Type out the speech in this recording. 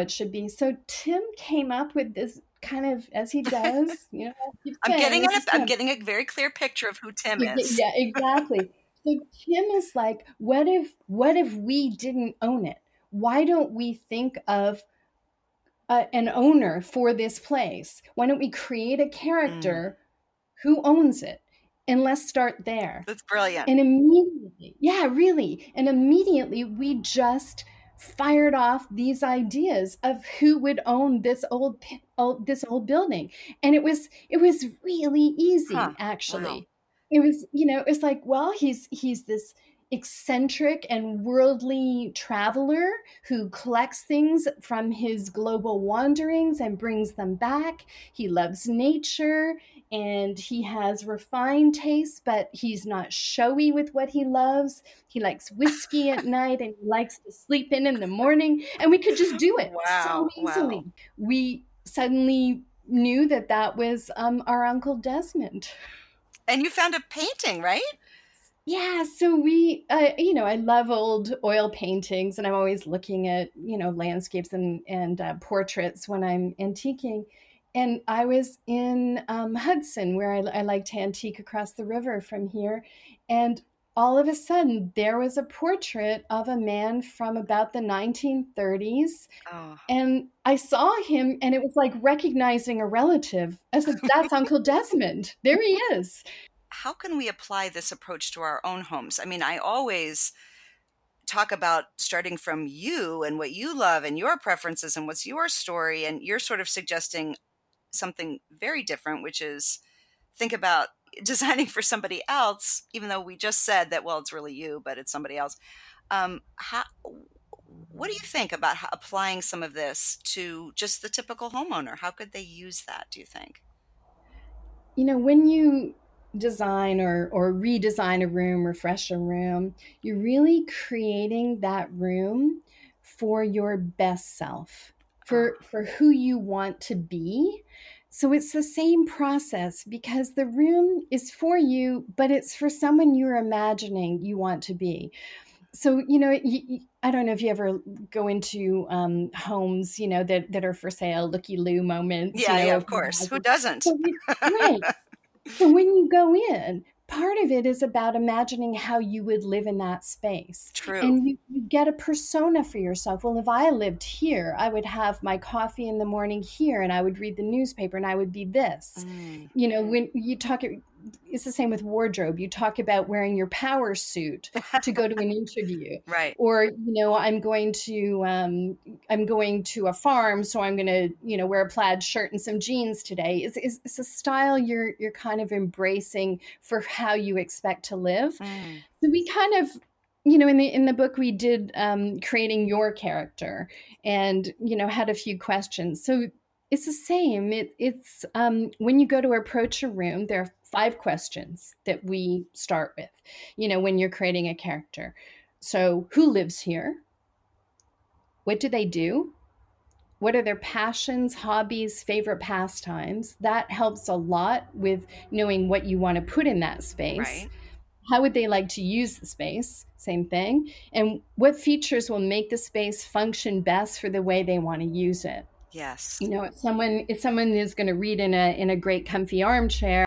it should be. So Tim came up with this kind of as he does, you know. I'm getting a, I'm getting a very clear picture of who Tim is. Yeah, exactly. so Tim is like, what if what if we didn't own it? Why don't we think of uh, an owner for this place? Why don't we create a character mm. who owns it? And let's start there. That's brilliant. And immediately, yeah, really. And immediately we just fired off these ideas of who would own this old, old this old building and it was it was really easy huh. actually wow. it was you know it's like well he's he's this eccentric and worldly traveler who collects things from his global wanderings and brings them back. He loves nature and he has refined tastes, but he's not showy with what he loves. He likes whiskey at night and he likes to sleep in in the morning. And we could just do it wow, so easily. Wow. We suddenly knew that that was um, our Uncle Desmond. And you found a painting, right? Yeah, so we, uh, you know, I love old oil paintings, and I'm always looking at, you know, landscapes and and uh, portraits when I'm antiquing. And I was in um, Hudson, where I, I like to antique across the river from here, and all of a sudden there was a portrait of a man from about the 1930s oh. and i saw him and it was like recognizing a relative i said that's uncle desmond there he is how can we apply this approach to our own homes? I mean, I always talk about starting from you and what you love and your preferences and what's your story. And you're sort of suggesting something very different, which is think about designing for somebody else, even though we just said that, well, it's really you, but it's somebody else. Um, how, what do you think about how, applying some of this to just the typical homeowner? How could they use that, do you think? You know, when you design or or redesign a room, refresh a room, you're really creating that room for your best self, for ah. for who you want to be. So it's the same process because the room is for you, but it's for someone you're imagining you want to be. So you know, I don't know if you ever go into um, homes, you know, that that are for sale, looky loo moments. Yeah, you know, yeah, of course. Who doesn't? So right. So when you go in, part of it is about imagining how you would live in that space. True. And you, you, get a persona for yourself. Well, if I lived here, I would have my coffee in the morning here and I would read the newspaper and I would be this. Mm. You know, when you talk it's the same with wardrobe. You talk about wearing your power suit to go to an interview, right? Or you know, I'm going to um, I'm going to a farm, so I'm going to you know wear a plaid shirt and some jeans today. It's, it's, it's, a style you're you're kind of embracing for how you expect to live. Mm. So we kind of you know in the in the book we did um, creating your character and you know had a few questions so it's the same it, it's um, when you go to approach a room there are five questions that we start with, you know, when you're creating a character. So, who lives here? What do they do? What are their passions, hobbies, favorite pastimes? That helps a lot with knowing what you want to put in that space. Right. How would they like to use the space? Same thing. And what features will make the space function best for the way they want to use it? Yes. You know, if someone if someone is going to read in a in a great comfy armchair